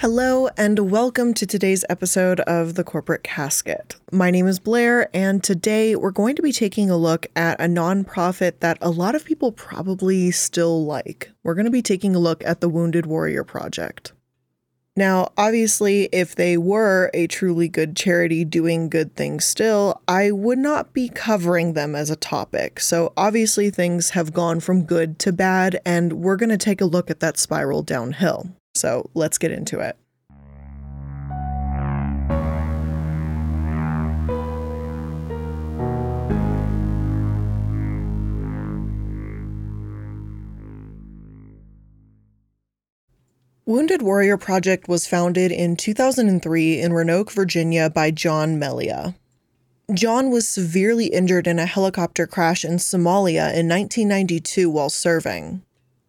Hello, and welcome to today's episode of The Corporate Casket. My name is Blair, and today we're going to be taking a look at a nonprofit that a lot of people probably still like. We're going to be taking a look at the Wounded Warrior Project. Now, obviously, if they were a truly good charity doing good things still, I would not be covering them as a topic. So, obviously, things have gone from good to bad, and we're going to take a look at that spiral downhill. So let's get into it. Wounded Warrior Project was founded in 2003 in Roanoke, Virginia by John Melia. John was severely injured in a helicopter crash in Somalia in 1992 while serving.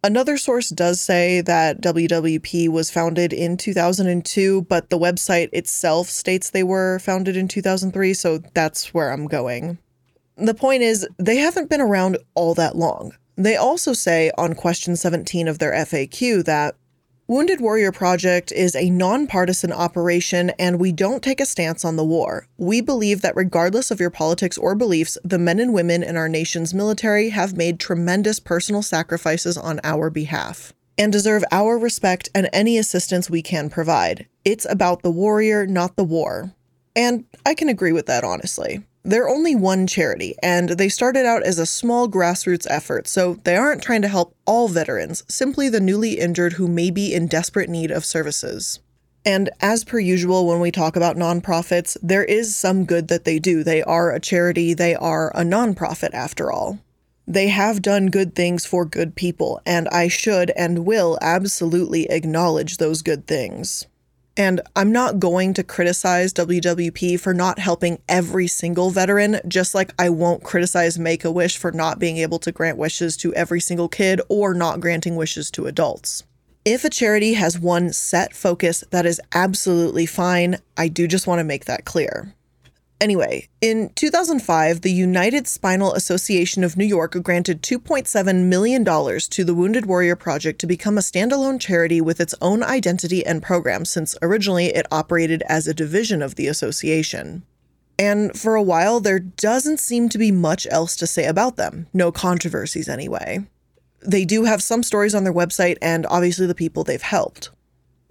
Another source does say that WWP was founded in 2002, but the website itself states they were founded in 2003, so that's where I'm going. The point is, they haven't been around all that long. They also say on question 17 of their FAQ that Wounded Warrior Project is a nonpartisan operation and we don't take a stance on the war. We believe that regardless of your politics or beliefs, the men and women in our nation's military have made tremendous personal sacrifices on our behalf and deserve our respect and any assistance we can provide. It's about the warrior, not the war. And I can agree with that, honestly. They're only one charity, and they started out as a small grassroots effort, so they aren't trying to help all veterans, simply the newly injured who may be in desperate need of services. And as per usual, when we talk about nonprofits, there is some good that they do. They are a charity, they are a nonprofit after all. They have done good things for good people, and I should and will absolutely acknowledge those good things. And I'm not going to criticize WWP for not helping every single veteran, just like I won't criticize Make a Wish for not being able to grant wishes to every single kid or not granting wishes to adults. If a charity has one set focus, that is absolutely fine. I do just want to make that clear. Anyway, in 2005, the United Spinal Association of New York granted $2.7 million to the Wounded Warrior Project to become a standalone charity with its own identity and program, since originally it operated as a division of the association. And for a while, there doesn't seem to be much else to say about them. No controversies, anyway. They do have some stories on their website and obviously the people they've helped.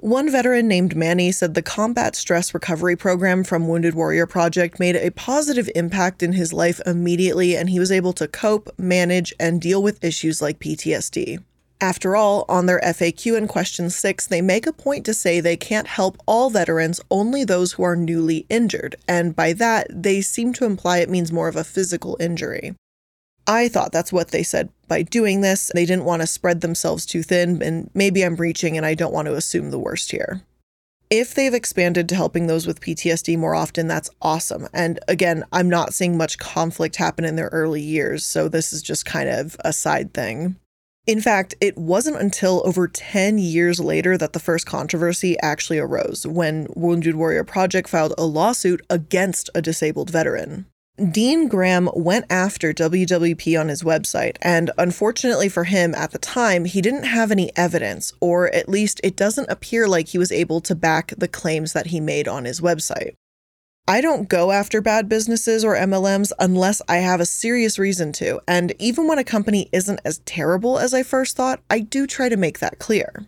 One veteran named Manny said the combat stress recovery program from Wounded Warrior Project made a positive impact in his life immediately, and he was able to cope, manage, and deal with issues like PTSD. After all, on their FAQ in question 6, they make a point to say they can't help all veterans, only those who are newly injured, and by that, they seem to imply it means more of a physical injury. I thought that's what they said by doing this. They didn't want to spread themselves too thin, and maybe I'm reaching and I don't want to assume the worst here. If they've expanded to helping those with PTSD more often, that's awesome. And again, I'm not seeing much conflict happen in their early years, so this is just kind of a side thing. In fact, it wasn't until over 10 years later that the first controversy actually arose when Wounded Warrior Project filed a lawsuit against a disabled veteran. Dean Graham went after WWP on his website, and unfortunately for him at the time, he didn't have any evidence, or at least it doesn't appear like he was able to back the claims that he made on his website. I don't go after bad businesses or MLMs unless I have a serious reason to, and even when a company isn't as terrible as I first thought, I do try to make that clear.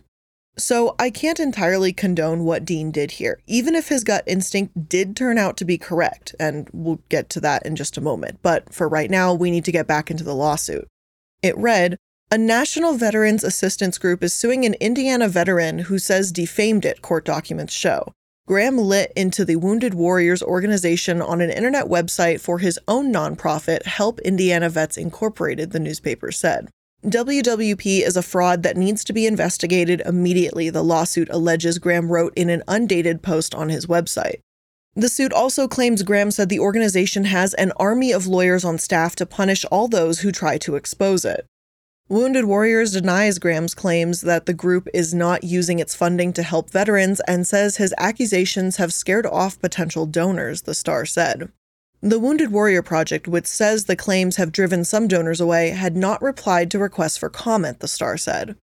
So I can't entirely condone what Dean did here, even if his gut instinct did turn out to be correct, and we'll get to that in just a moment. But for right now, we need to get back into the lawsuit. It read A National Veterans Assistance Group is suing an Indiana veteran who says defamed it, court documents show. Graham lit into the Wounded Warriors organization on an internet website for his own nonprofit, Help Indiana Vets Incorporated, the newspaper said. WWP is a fraud that needs to be investigated immediately, the lawsuit alleges Graham wrote in an undated post on his website. The suit also claims Graham said the organization has an army of lawyers on staff to punish all those who try to expose it. Wounded Warriors denies Graham's claims that the group is not using its funding to help veterans and says his accusations have scared off potential donors, the Star said. The Wounded Warrior Project, which says the claims have driven some donors away, had not replied to requests for comment, the Star said.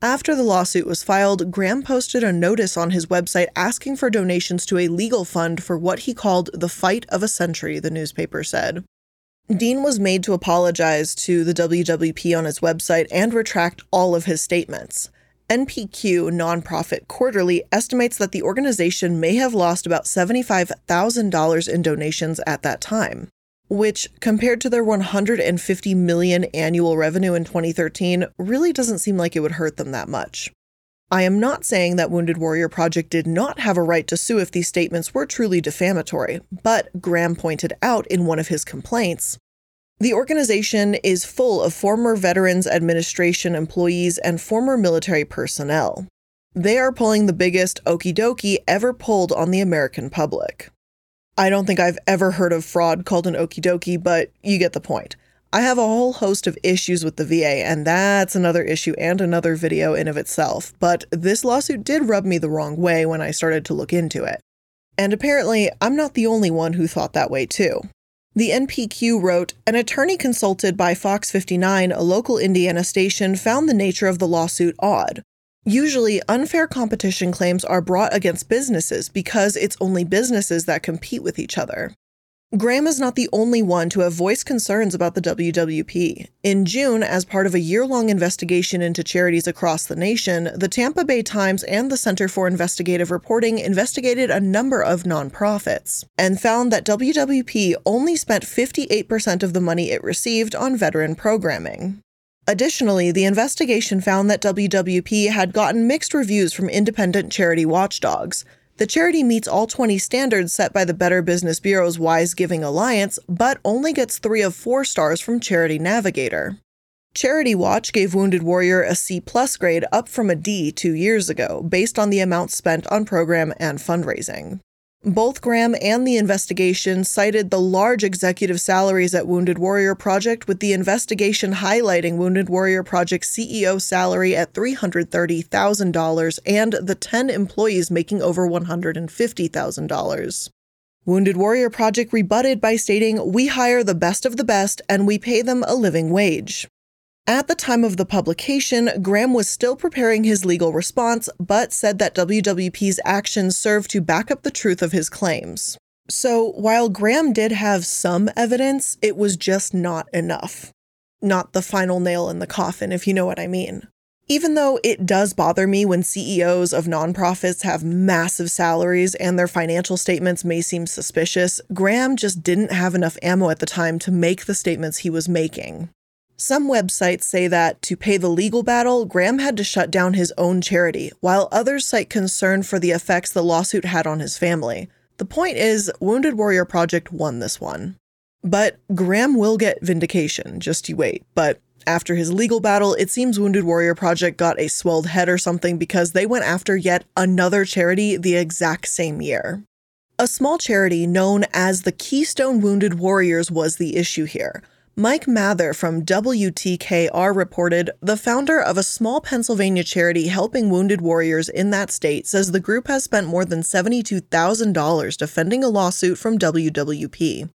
After the lawsuit was filed, Graham posted a notice on his website asking for donations to a legal fund for what he called the fight of a century, the newspaper said. Dean was made to apologize to the WWP on his website and retract all of his statements. NPQ Nonprofit Quarterly estimates that the organization may have lost about $75,000 in donations at that time which compared to their 150 million annual revenue in 2013 really doesn't seem like it would hurt them that much. I am not saying that Wounded Warrior Project did not have a right to sue if these statements were truly defamatory, but Graham pointed out in one of his complaints the organization is full of former Veterans Administration employees and former military personnel. They are pulling the biggest okie dokie ever pulled on the American public. I don't think I've ever heard of fraud called an okie dokie, but you get the point. I have a whole host of issues with the VA, and that's another issue and another video in of itself. But this lawsuit did rub me the wrong way when I started to look into it. And apparently, I'm not the only one who thought that way too. The NPQ wrote An attorney consulted by Fox 59, a local Indiana station, found the nature of the lawsuit odd. Usually, unfair competition claims are brought against businesses because it's only businesses that compete with each other. Graham is not the only one to have voiced concerns about the WWP. In June, as part of a year long investigation into charities across the nation, the Tampa Bay Times and the Center for Investigative Reporting investigated a number of nonprofits and found that WWP only spent 58% of the money it received on veteran programming. Additionally, the investigation found that WWP had gotten mixed reviews from independent charity watchdogs. The charity meets all 20 standards set by the Better Business Bureau's Wise Giving Alliance, but only gets three of four stars from Charity Navigator. Charity Watch gave Wounded Warrior a C plus grade up from a D two years ago, based on the amount spent on program and fundraising. Both Graham and the investigation cited the large executive salaries at Wounded Warrior Project, with the investigation highlighting Wounded Warrior Project's CEO salary at $330,000 and the 10 employees making over $150,000. Wounded Warrior Project rebutted by stating, We hire the best of the best and we pay them a living wage. At the time of the publication, Graham was still preparing his legal response, but said that WWP's actions served to back up the truth of his claims. So, while Graham did have some evidence, it was just not enough. Not the final nail in the coffin, if you know what I mean. Even though it does bother me when CEOs of nonprofits have massive salaries and their financial statements may seem suspicious, Graham just didn't have enough ammo at the time to make the statements he was making. Some websites say that to pay the legal battle, Graham had to shut down his own charity, while others cite concern for the effects the lawsuit had on his family. The point is, Wounded Warrior Project won this one. But Graham will get vindication, just you wait. But after his legal battle, it seems Wounded Warrior Project got a swelled head or something because they went after yet another charity the exact same year. A small charity known as the Keystone Wounded Warriors was the issue here. Mike Mather from WTKR reported the founder of a small Pennsylvania charity helping wounded warriors in that state says the group has spent more than $72,000 defending a lawsuit from WWP.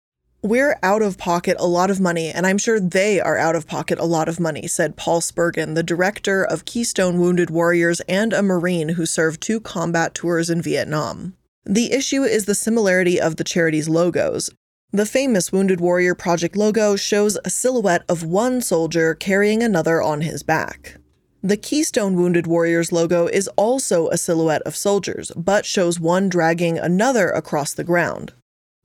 We're out of pocket a lot of money, and I'm sure they are out of pocket a lot of money, said Paul Spurgeon, the director of Keystone Wounded Warriors and a Marine who served two combat tours in Vietnam. The issue is the similarity of the charity's logos. The famous Wounded Warrior Project logo shows a silhouette of one soldier carrying another on his back. The Keystone Wounded Warriors logo is also a silhouette of soldiers, but shows one dragging another across the ground.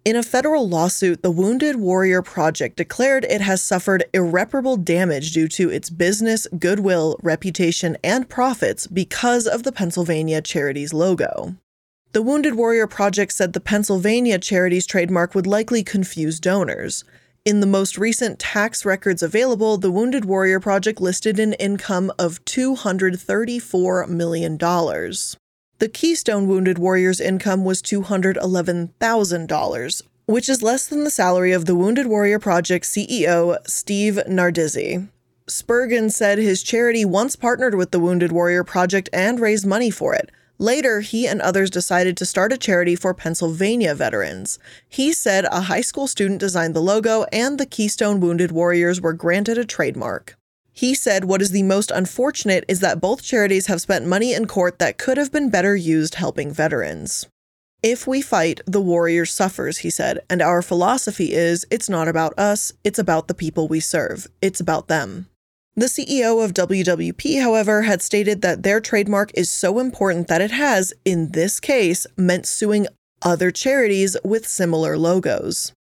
In a federal lawsuit, the Wounded Warrior Project declared it has suffered irreparable damage due to its business, goodwill, reputation, and profits because of the Pennsylvania charity's logo. The Wounded Warrior Project said the Pennsylvania charity's trademark would likely confuse donors. In the most recent tax records available, the Wounded Warrior Project listed an income of $234 million. The Keystone Wounded Warrior's income was $211,000, which is less than the salary of the Wounded Warrior Project CEO, Steve Nardizzi. Spurgeon said his charity once partnered with the Wounded Warrior Project and raised money for it. Later, he and others decided to start a charity for Pennsylvania veterans. He said a high school student designed the logo, and the Keystone Wounded Warriors were granted a trademark. He said what is the most unfortunate is that both charities have spent money in court that could have been better used helping veterans. If we fight, the warrior suffers, he said, and our philosophy is it's not about us, it's about the people we serve, it's about them. The CEO of WWP, however, had stated that their trademark is so important that it has, in this case, meant suing other charities with similar logos.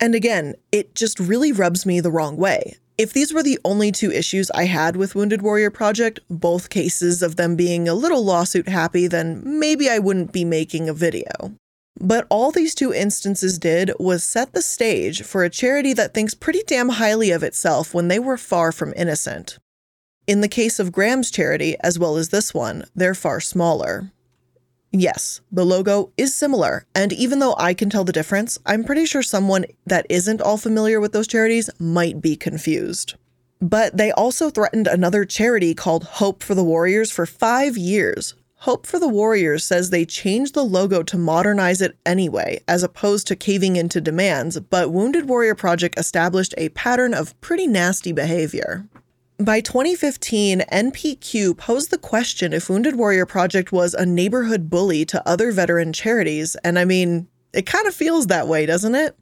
And again, it just really rubs me the wrong way. If these were the only two issues I had with Wounded Warrior Project, both cases of them being a little lawsuit happy, then maybe I wouldn't be making a video. But all these two instances did was set the stage for a charity that thinks pretty damn highly of itself when they were far from innocent. In the case of Graham's charity, as well as this one, they're far smaller. Yes, the logo is similar, and even though I can tell the difference, I'm pretty sure someone that isn't all familiar with those charities might be confused. But they also threatened another charity called Hope for the Warriors for five years, Hope for the Warriors says they changed the logo to modernize it anyway, as opposed to caving into demands, but Wounded Warrior Project established a pattern of pretty nasty behavior. By 2015, NPQ posed the question if Wounded Warrior Project was a neighborhood bully to other veteran charities, and I mean, it kind of feels that way, doesn't it?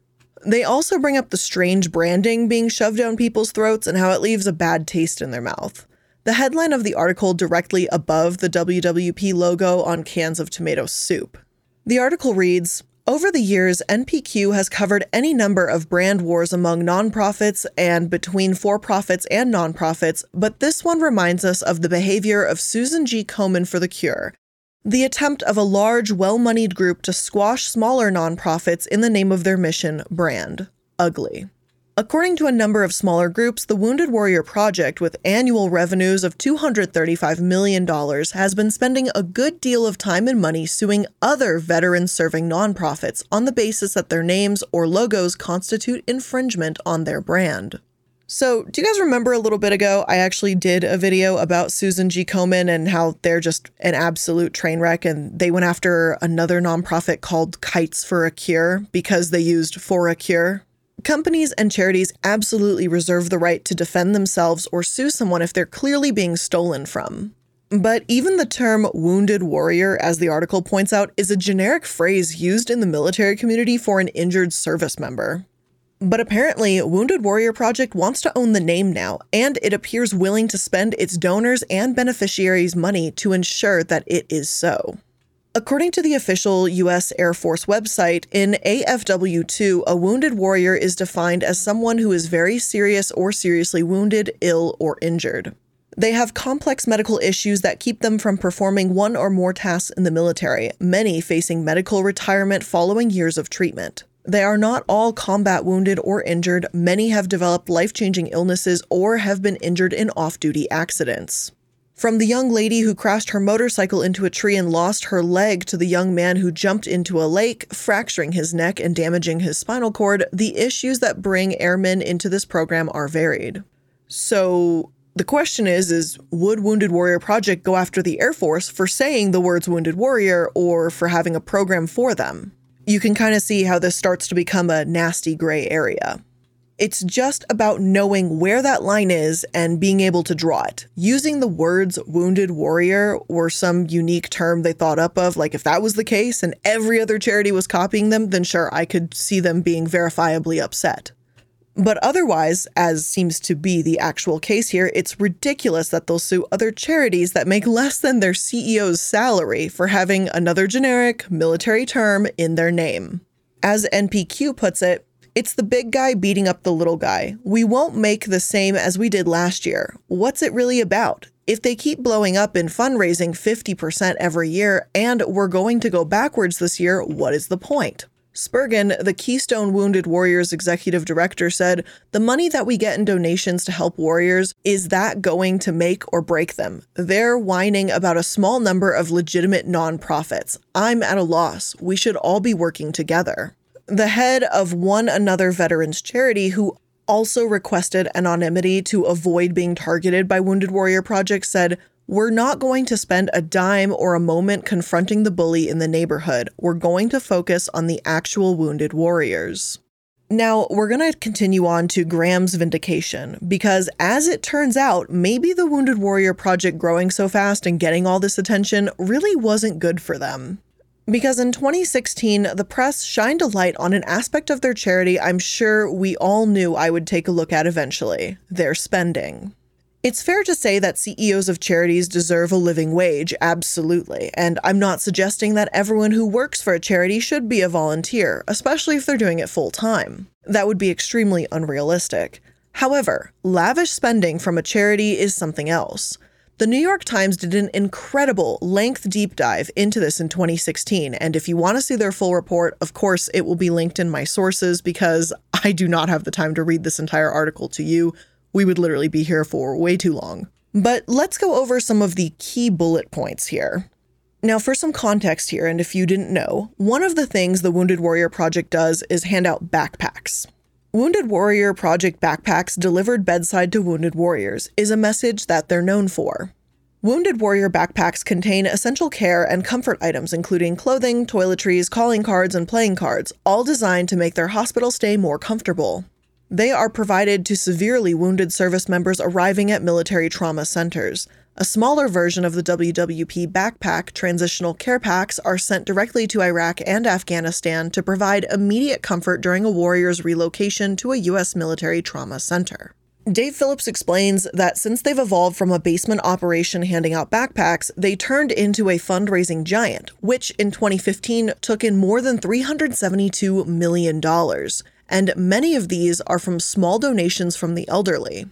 They also bring up the strange branding being shoved down people's throats and how it leaves a bad taste in their mouth. The headline of the article directly above the WWP logo on cans of tomato soup. The article reads Over the years, NPQ has covered any number of brand wars among nonprofits and between for profits and nonprofits, but this one reminds us of the behavior of Susan G. Komen for the Cure, the attempt of a large, well moneyed group to squash smaller nonprofits in the name of their mission brand. Ugly. According to a number of smaller groups, the Wounded Warrior Project, with annual revenues of $235 million, has been spending a good deal of time and money suing other veteran serving nonprofits on the basis that their names or logos constitute infringement on their brand. So, do you guys remember a little bit ago? I actually did a video about Susan G. Komen and how they're just an absolute train wreck, and they went after another nonprofit called Kites for a Cure because they used for a cure Companies and charities absolutely reserve the right to defend themselves or sue someone if they're clearly being stolen from. But even the term wounded warrior, as the article points out, is a generic phrase used in the military community for an injured service member. But apparently, Wounded Warrior Project wants to own the name now, and it appears willing to spend its donors and beneficiaries' money to ensure that it is so. According to the official U.S. Air Force website, in AFW 2, a wounded warrior is defined as someone who is very serious or seriously wounded, ill, or injured. They have complex medical issues that keep them from performing one or more tasks in the military, many facing medical retirement following years of treatment. They are not all combat wounded or injured, many have developed life changing illnesses or have been injured in off duty accidents. From the young lady who crashed her motorcycle into a tree and lost her leg to the young man who jumped into a lake, fracturing his neck and damaging his spinal cord, the issues that bring airmen into this program are varied. So, the question is is would Wounded Warrior Project go after the Air Force for saying the words Wounded Warrior or for having a program for them? You can kind of see how this starts to become a nasty gray area. It's just about knowing where that line is and being able to draw it. Using the words wounded warrior or some unique term they thought up of, like if that was the case and every other charity was copying them, then sure, I could see them being verifiably upset. But otherwise, as seems to be the actual case here, it's ridiculous that they'll sue other charities that make less than their CEO's salary for having another generic military term in their name. As NPQ puts it, it's the big guy beating up the little guy. We won't make the same as we did last year. What's it really about? If they keep blowing up in fundraising 50% every year and we're going to go backwards this year, what is the point? Spurgeon, the Keystone Wounded Warriors executive director, said, The money that we get in donations to help warriors, is that going to make or break them? They're whining about a small number of legitimate nonprofits. I'm at a loss. We should all be working together the head of one another veterans charity who also requested anonymity to avoid being targeted by Wounded Warrior Project said, We're not going to spend a dime or a moment confronting the bully in the neighborhood. We're going to focus on the actual wounded warriors. Now, we're going to continue on to Graham's vindication because, as it turns out, maybe the Wounded Warrior Project growing so fast and getting all this attention really wasn't good for them. Because in 2016, the press shined a light on an aspect of their charity I'm sure we all knew I would take a look at eventually their spending. It's fair to say that CEOs of charities deserve a living wage, absolutely, and I'm not suggesting that everyone who works for a charity should be a volunteer, especially if they're doing it full time. That would be extremely unrealistic. However, lavish spending from a charity is something else. The New York Times did an incredible length deep dive into this in 2016, and if you want to see their full report, of course, it will be linked in my sources because I do not have the time to read this entire article to you we would literally be here for way too long. But let's go over some of the key bullet points here. Now, for some context here, and if you didn't know, one of the things the Wounded Warrior Project does is hand out backpacks. Wounded Warrior Project backpacks delivered bedside to wounded warriors is a message that they're known for. Wounded Warrior backpacks contain essential care and comfort items, including clothing, toiletries, calling cards, and playing cards, all designed to make their hospital stay more comfortable. They are provided to severely wounded service members arriving at military trauma centers. A smaller version of the WWP backpack transitional care packs are sent directly to Iraq and Afghanistan to provide immediate comfort during a warrior's relocation to a U.S. military trauma center. Dave Phillips explains that since they've evolved from a basement operation handing out backpacks, they turned into a fundraising giant, which in 2015 took in more than $372 million and many of these are from small donations from the elderly.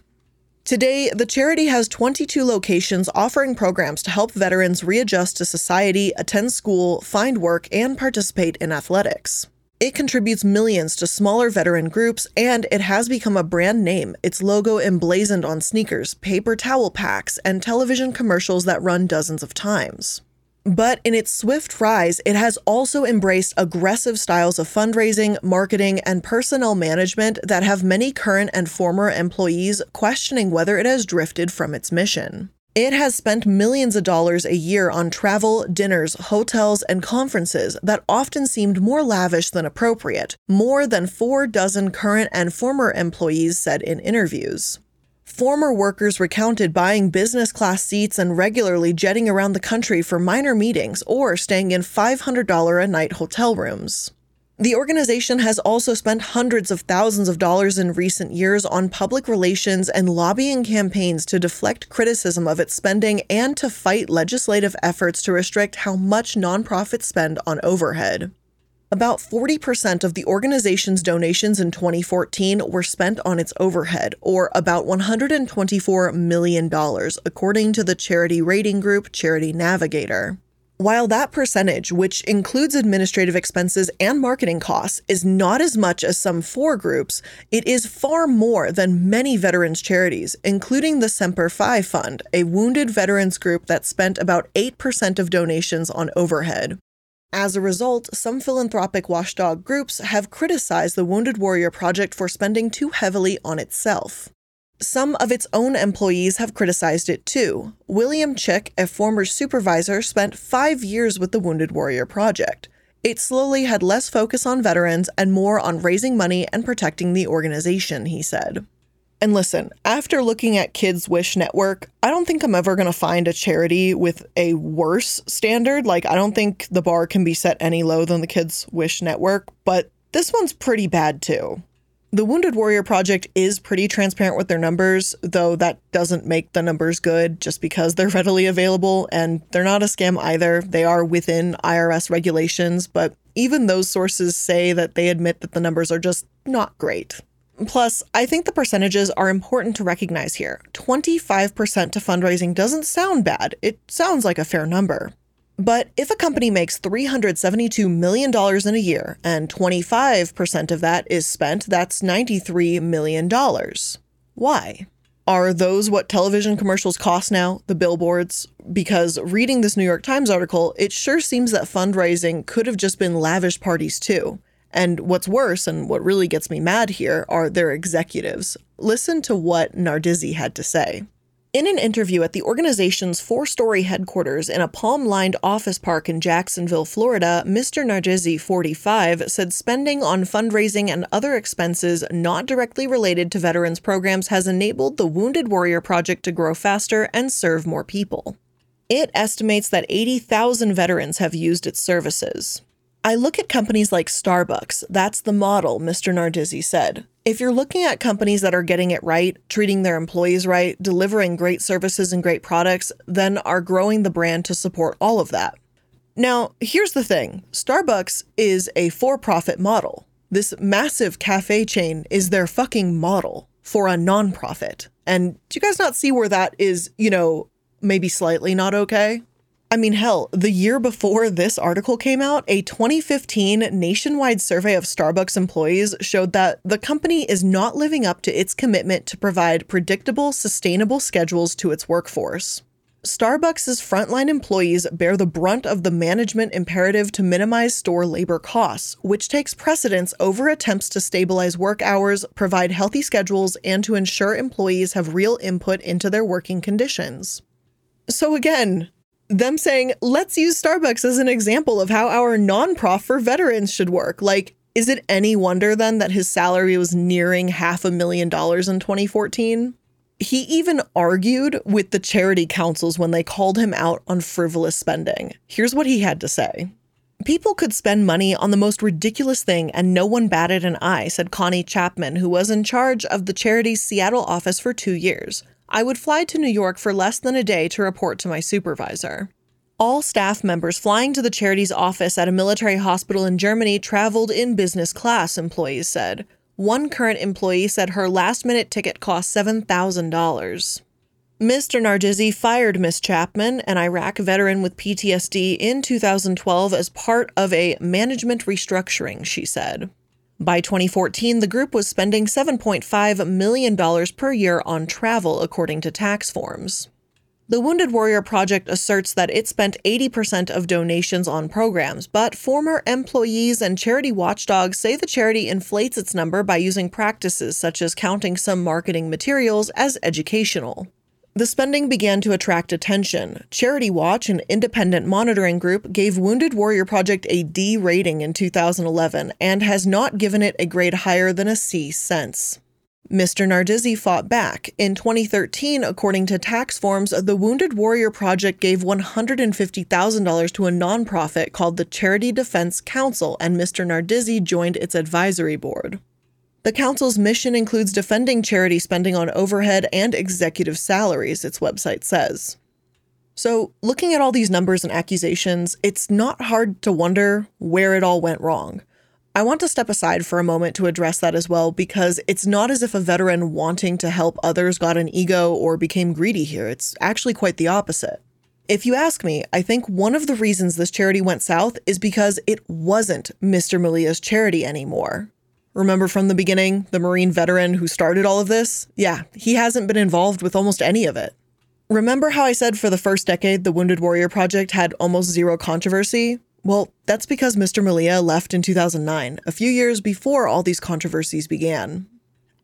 Today, the charity has 22 locations offering programs to help veterans readjust to society, attend school, find work, and participate in athletics. It contributes millions to smaller veteran groups, and it has become a brand name, its logo emblazoned on sneakers, paper towel packs, and television commercials that run dozens of times. But in its swift rise, it has also embraced aggressive styles of fundraising, marketing, and personnel management that have many current and former employees questioning whether it has drifted from its mission. It has spent millions of dollars a year on travel, dinners, hotels, and conferences that often seemed more lavish than appropriate, more than four dozen current and former employees said in interviews. Former workers recounted buying business class seats and regularly jetting around the country for minor meetings or staying in $500 a night hotel rooms. The organization has also spent hundreds of thousands of dollars in recent years on public relations and lobbying campaigns to deflect criticism of its spending and to fight legislative efforts to restrict how much nonprofits spend on overhead. About 40% of the organization's donations in 2014 were spent on its overhead, or about $124 million, according to the charity rating group Charity Navigator. While that percentage, which includes administrative expenses and marketing costs, is not as much as some four groups, it is far more than many veterans charities, including the Semper Fi Fund, a wounded veterans group that spent about 8% of donations on overhead. As a result, some philanthropic watchdog groups have criticized the Wounded Warrior Project for spending too heavily on itself. Some of its own employees have criticized it too. William Chick, a former supervisor, spent five years with the Wounded Warrior Project. It slowly had less focus on veterans and more on raising money and protecting the organization, he said. And listen, after looking at Kids Wish Network, I don't think I'm ever going to find a charity with a worse standard. Like, I don't think the bar can be set any lower than the Kids Wish Network, but this one's pretty bad too. The Wounded Warrior Project is pretty transparent with their numbers, though that doesn't make the numbers good just because they're readily available and they're not a scam either. They are within IRS regulations, but even those sources say that they admit that the numbers are just not great. Plus, I think the percentages are important to recognize here. 25% to fundraising doesn't sound bad, it sounds like a fair number. But if a company makes $372 million in a year and 25% of that is spent, that's $93 million. Why? Are those what television commercials cost now, the billboards? Because reading this New York Times article, it sure seems that fundraising could have just been lavish parties too. And what's worse, and what really gets me mad here, are their executives. Listen to what Nardizzi had to say. In an interview at the organization's four story headquarters in a palm lined office park in Jacksonville, Florida, Mr. Nardizzi, 45, said spending on fundraising and other expenses not directly related to veterans programs has enabled the Wounded Warrior Project to grow faster and serve more people. It estimates that 80,000 veterans have used its services. I look at companies like Starbucks. That's the model, Mr. Nardizzi said. If you're looking at companies that are getting it right, treating their employees right, delivering great services and great products, then are growing the brand to support all of that. Now, here's the thing Starbucks is a for profit model. This massive cafe chain is their fucking model for a nonprofit. And do you guys not see where that is, you know, maybe slightly not okay? I mean, hell, the year before this article came out, a 2015 nationwide survey of Starbucks employees showed that the company is not living up to its commitment to provide predictable, sustainable schedules to its workforce. Starbucks' frontline employees bear the brunt of the management imperative to minimize store labor costs, which takes precedence over attempts to stabilize work hours, provide healthy schedules, and to ensure employees have real input into their working conditions. So, again, them saying, let's use Starbucks as an example of how our non-prof for veterans should work. Like, is it any wonder then that his salary was nearing half a million dollars in 2014? He even argued with the charity councils when they called him out on frivolous spending. Here's what he had to say. People could spend money on the most ridiculous thing and no one batted an eye, said Connie Chapman, who was in charge of the charity's Seattle office for two years. I would fly to New York for less than a day to report to my supervisor. All staff members flying to the charity's office at a military hospital in Germany traveled in business class, employees said. One current employee said her last minute ticket cost $7,000. Mr. Nardizzi fired Miss Chapman, an Iraq veteran with PTSD, in 2012 as part of a management restructuring, she said. By 2014, the group was spending $7.5 million per year on travel, according to tax forms. The Wounded Warrior Project asserts that it spent 80% of donations on programs, but former employees and charity watchdogs say the charity inflates its number by using practices such as counting some marketing materials as educational. The spending began to attract attention. Charity Watch, an independent monitoring group, gave Wounded Warrior Project a D rating in 2011 and has not given it a grade higher than a C since. Mr. Nardizzi fought back. In 2013, according to tax forms, the Wounded Warrior Project gave $150,000 to a nonprofit called the Charity Defense Council, and Mr. Nardizzi joined its advisory board. The Council's mission includes defending charity spending on overhead and executive salaries, its website says. So, looking at all these numbers and accusations, it's not hard to wonder where it all went wrong. I want to step aside for a moment to address that as well because it's not as if a veteran wanting to help others got an ego or became greedy here. It's actually quite the opposite. If you ask me, I think one of the reasons this charity went south is because it wasn't Mr. Melia's charity anymore. Remember from the beginning, the Marine veteran who started all of this? Yeah, he hasn't been involved with almost any of it. Remember how I said for the first decade the Wounded Warrior Project had almost zero controversy? Well, that's because Mr. Melia left in 2009, a few years before all these controversies began.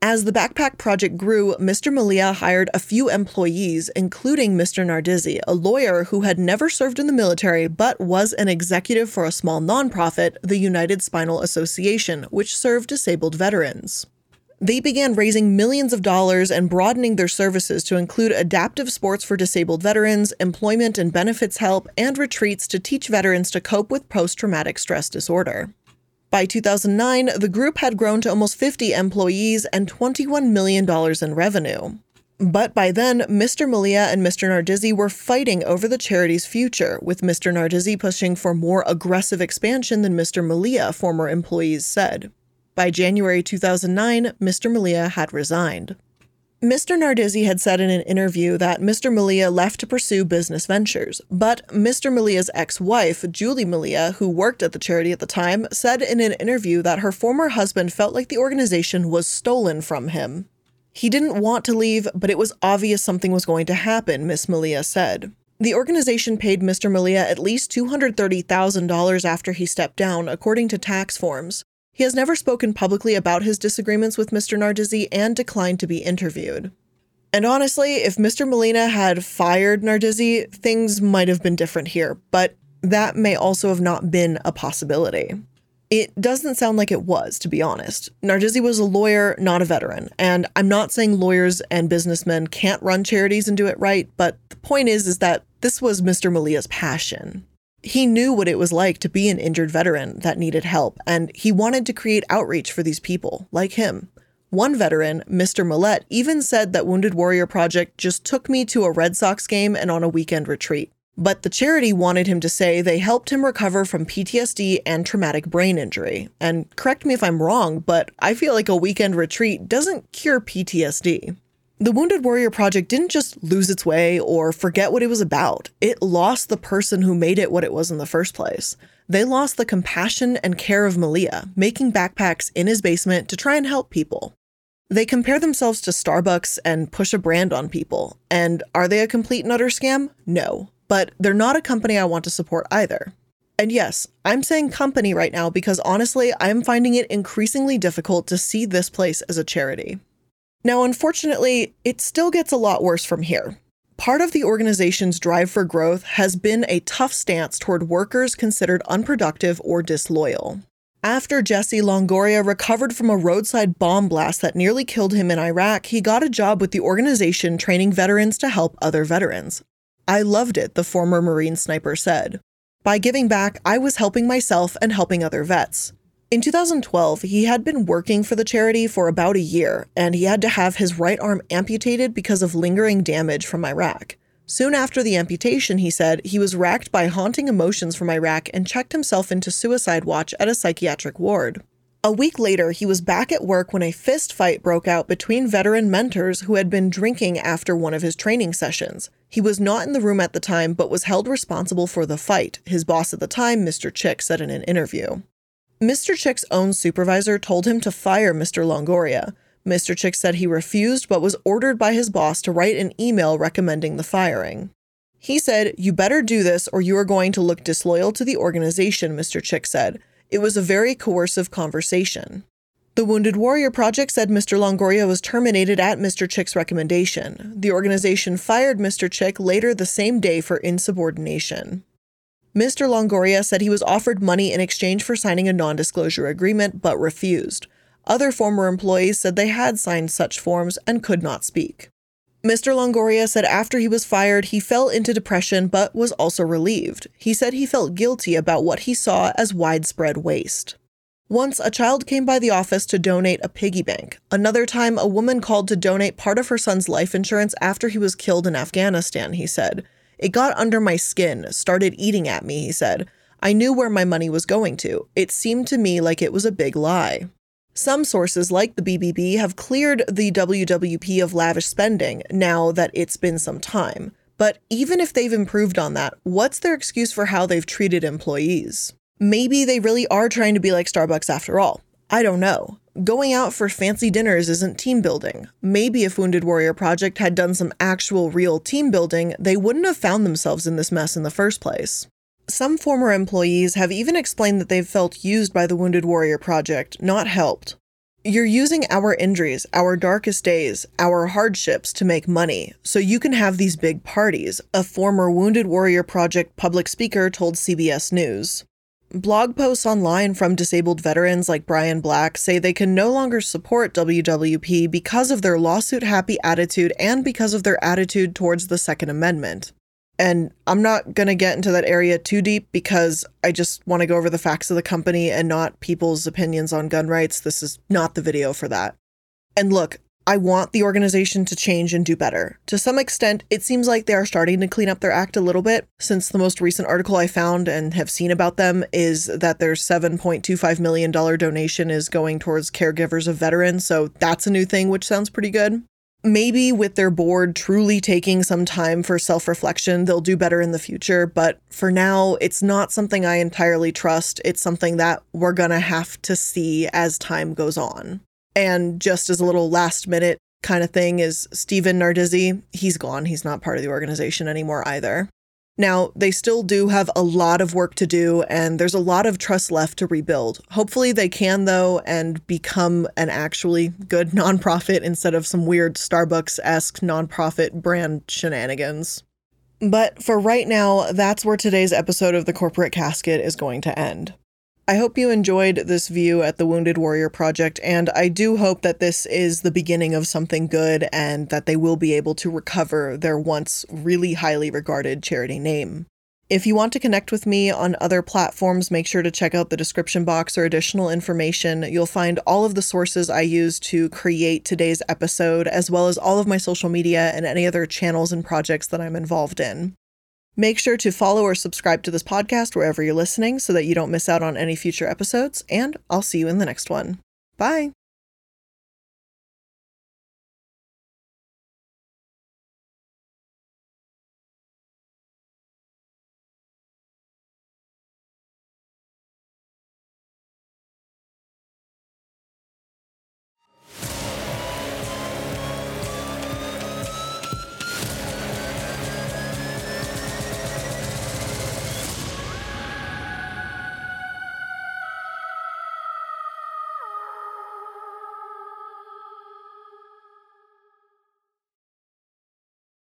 As the backpack project grew, Mr. Melia hired a few employees, including Mr. Nardizzi, a lawyer who had never served in the military but was an executive for a small nonprofit, the United Spinal Association, which served disabled veterans. They began raising millions of dollars and broadening their services to include adaptive sports for disabled veterans, employment and benefits help, and retreats to teach veterans to cope with post traumatic stress disorder. By 2009, the group had grown to almost 50 employees and $21 million in revenue. But by then, Mr. Melia and Mr. Nardizzi were fighting over the charity's future, with Mr. Nardizzi pushing for more aggressive expansion than Mr. Melia, former employees said. By January 2009, Mr. Melia had resigned. Mr. Nardizzi had said in an interview that Mr. Melia left to pursue business ventures, but Mr. Melia's ex wife, Julie Melia, who worked at the charity at the time, said in an interview that her former husband felt like the organization was stolen from him. He didn't want to leave, but it was obvious something was going to happen, Miss Melia said. The organization paid Mr. Melia at least $230,000 after he stepped down, according to tax forms. He has never spoken publicly about his disagreements with Mr. Nardizzi and declined to be interviewed. And honestly, if Mr. Molina had fired Nardizzi, things might have been different here, but that may also have not been a possibility. It doesn't sound like it was, to be honest. Nardizzi was a lawyer, not a veteran. And I'm not saying lawyers and businessmen can't run charities and do it right, but the point is is that this was Mr. Melia's passion. He knew what it was like to be an injured veteran that needed help, and he wanted to create outreach for these people, like him. One veteran, Mr. Millette, even said that Wounded Warrior Project just took me to a Red Sox game and on a weekend retreat. But the charity wanted him to say they helped him recover from PTSD and traumatic brain injury. And correct me if I'm wrong, but I feel like a weekend retreat doesn't cure PTSD. The Wounded Warrior Project didn't just lose its way or forget what it was about, it lost the person who made it what it was in the first place. They lost the compassion and care of Melia, making backpacks in his basement to try and help people. They compare themselves to Starbucks and push a brand on people. And are they a complete and utter scam? No but they're not a company I want to support either. And yes, I'm saying company right now because honestly, I'm finding it increasingly difficult to see this place as a charity. Now, unfortunately, it still gets a lot worse from here. Part of the organization's drive for growth has been a tough stance toward workers considered unproductive or disloyal. After Jesse Longoria recovered from a roadside bomb blast that nearly killed him in Iraq, he got a job with the organization training veterans to help other veterans. I loved it, the former Marine sniper said. By giving back, I was helping myself and helping other vets. In 2012, he had been working for the charity for about a year, and he had to have his right arm amputated because of lingering damage from Iraq. Soon after the amputation, he said, he was racked by haunting emotions from Iraq and checked himself into suicide watch at a psychiatric ward. A week later, he was back at work when a fist fight broke out between veteran mentors who had been drinking after one of his training sessions. He was not in the room at the time, but was held responsible for the fight, his boss at the time, Mr. Chick, said in an interview. Mr. Chick's own supervisor told him to fire Mr. Longoria. Mr. Chick said he refused, but was ordered by his boss to write an email recommending the firing. He said, You better do this or you are going to look disloyal to the organization, Mr. Chick said. It was a very coercive conversation. The Wounded Warrior Project said Mr. Longoria was terminated at Mr. Chick's recommendation. The organization fired Mr. Chick later the same day for insubordination. Mr. Longoria said he was offered money in exchange for signing a non disclosure agreement but refused. Other former employees said they had signed such forms and could not speak. Mr. Longoria said after he was fired, he fell into depression but was also relieved. He said he felt guilty about what he saw as widespread waste. Once, a child came by the office to donate a piggy bank. Another time, a woman called to donate part of her son's life insurance after he was killed in Afghanistan, he said. It got under my skin, started eating at me, he said. I knew where my money was going to. It seemed to me like it was a big lie. Some sources, like the BBB, have cleared the WWP of lavish spending now that it's been some time. But even if they've improved on that, what's their excuse for how they've treated employees? Maybe they really are trying to be like Starbucks after all. I don't know. Going out for fancy dinners isn't team building. Maybe if Wounded Warrior Project had done some actual real team building, they wouldn't have found themselves in this mess in the first place. Some former employees have even explained that they've felt used by the Wounded Warrior Project, not helped. You're using our injuries, our darkest days, our hardships to make money, so you can have these big parties, a former Wounded Warrior Project public speaker told CBS News. Blog posts online from disabled veterans like Brian Black say they can no longer support WWP because of their lawsuit happy attitude and because of their attitude towards the Second Amendment. And I'm not going to get into that area too deep because I just want to go over the facts of the company and not people's opinions on gun rights. This is not the video for that. And look, I want the organization to change and do better. To some extent, it seems like they are starting to clean up their act a little bit, since the most recent article I found and have seen about them is that their $7.25 million donation is going towards caregivers of veterans, so that's a new thing, which sounds pretty good. Maybe with their board truly taking some time for self reflection, they'll do better in the future. But for now, it's not something I entirely trust. It's something that we're to have to see as time goes on. And just as a little last minute kind of thing is Steven Nardizzi, he's gone. He's not part of the organization anymore either. Now, they still do have a lot of work to do, and there's a lot of trust left to rebuild. Hopefully, they can, though, and become an actually good nonprofit instead of some weird Starbucks esque nonprofit brand shenanigans. But for right now, that's where today's episode of The Corporate Casket is going to end. I hope you enjoyed this view at the Wounded Warrior Project, and I do hope that this is the beginning of something good and that they will be able to recover their once really highly regarded charity name. If you want to connect with me on other platforms, make sure to check out the description box or additional information. You'll find all of the sources I use to create today's episode, as well as all of my social media and any other channels and projects that I'm involved in. Make sure to follow or subscribe to this podcast wherever you're listening so that you don't miss out on any future episodes, and I'll see you in the next one. Bye.